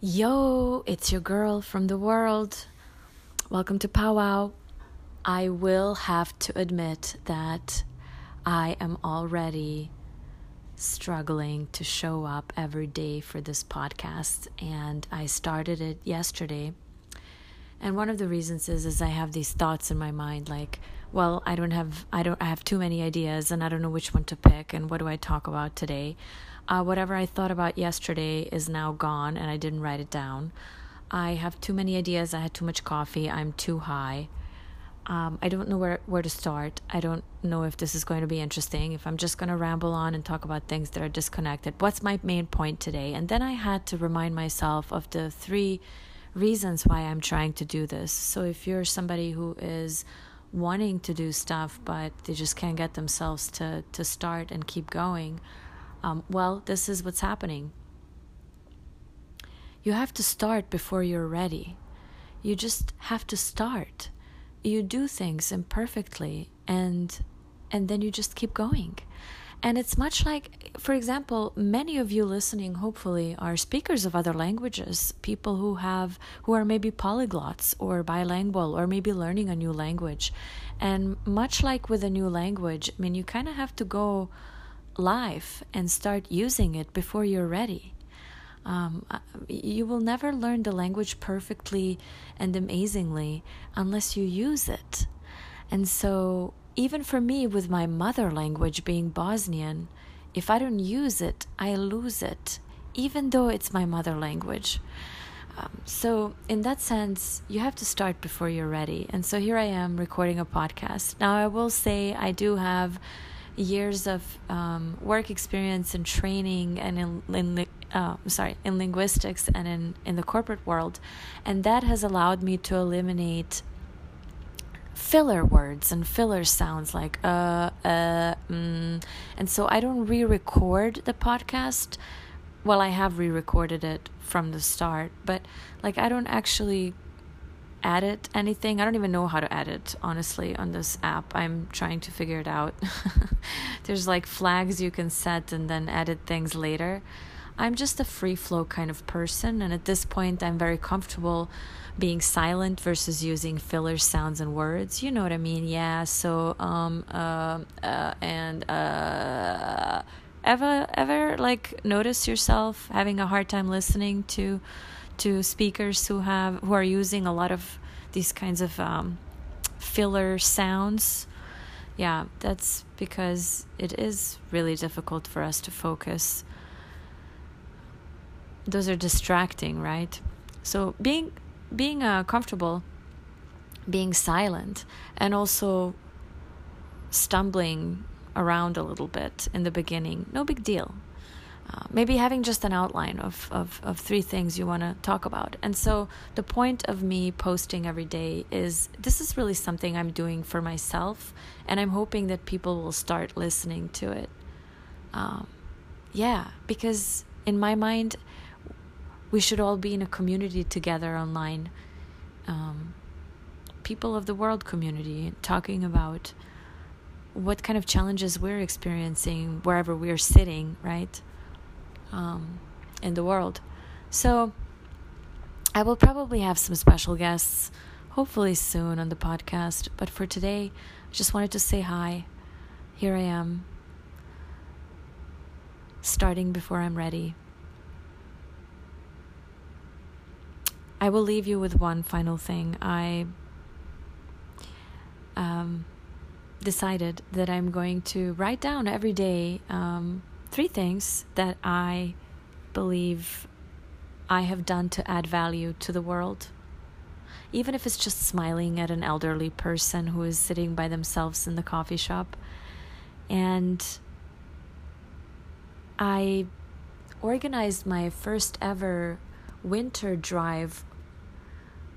Yo, it's your girl from the world. Welcome to Powwow. I will have to admit that I am already struggling to show up every day for this podcast, and I started it yesterday. And one of the reasons is is I have these thoughts in my mind like, well, I don't have I don't I have too many ideas and I don't know which one to pick and what do I talk about today uh, whatever I thought about yesterday is now gone and I didn't write it down. I have too many ideas. I had too much coffee. I'm too high. Um, I don't know where, where to start. I don't know if this is going to be interesting, if I'm just going to ramble on and talk about things that are disconnected. What's my main point today? And then I had to remind myself of the three reasons why I'm trying to do this. So if you're somebody who is wanting to do stuff, but they just can't get themselves to, to start and keep going, um, well, this is what's happening. You have to start before you're ready. You just have to start. You do things imperfectly and and then you just keep going. And it's much like, for example, many of you listening, hopefully, are speakers of other languages, people who have, who are maybe polyglots or bilingual or maybe learning a new language. And much like with a new language, I mean, you kind of have to go live and start using it before you're ready. Um, uh, you will never learn the language perfectly and amazingly unless you use it. And so, even for me, with my mother language being Bosnian, if I don't use it, I lose it, even though it's my mother language. Um, so, in that sense, you have to start before you're ready. And so, here I am recording a podcast. Now, I will say I do have years of um, work experience and training and in, in uh, sorry in linguistics and in, in the corporate world and that has allowed me to eliminate filler words and filler sounds like uh uh mm. and so I don't re-record the podcast well I have re-recorded it from the start but like I don't actually edit anything. I don't even know how to edit, honestly, on this app. I'm trying to figure it out. There's like flags you can set and then edit things later. I'm just a free flow kind of person, and at this point, I'm very comfortable being silent versus using filler sounds and words. You know what I mean? Yeah. So, um, uh, uh, and uh, ever, ever like notice yourself having a hard time listening to to speakers who have who are using a lot of these kinds of um, filler sounds yeah that's because it is really difficult for us to focus those are distracting right so being being uh, comfortable being silent and also stumbling around a little bit in the beginning no big deal uh, maybe having just an outline of, of, of three things you want to talk about. And so, the point of me posting every day is this is really something I'm doing for myself, and I'm hoping that people will start listening to it. Um, yeah, because in my mind, we should all be in a community together online. Um, people of the world community talking about what kind of challenges we're experiencing wherever we're sitting, right? um, in the world. So I will probably have some special guests, hopefully soon on the podcast. But for today, I just wanted to say hi. Here I am, starting before I'm ready. I will leave you with one final thing. I um, decided that I'm going to write down every day um, three things that I believe I have done to add value to the world. Even if it's just smiling at an elderly person who is sitting by themselves in the coffee shop. And I organized my first ever winter drive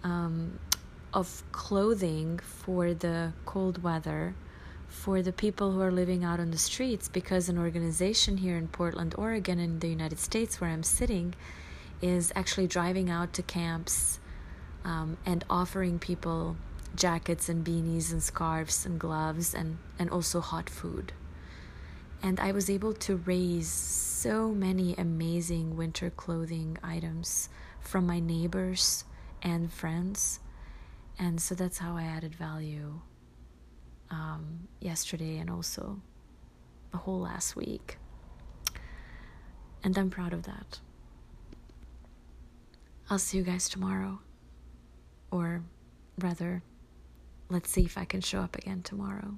um, of clothing for the cold weather for the people who are living out on the streets because an organization here in Portland, Oregon, in the United States, where I'm sitting, is actually driving out to camps um, and offering people jackets and beanies and scarves and gloves and, and also hot food. And I was able to raise so many amazing winter clothing items from my neighbors and friends. And so that's how I added value um, yesterday and also the whole last week. And I'm proud of that. I'll see you guys tomorrow. Or rather, let's see if I can show up again tomorrow.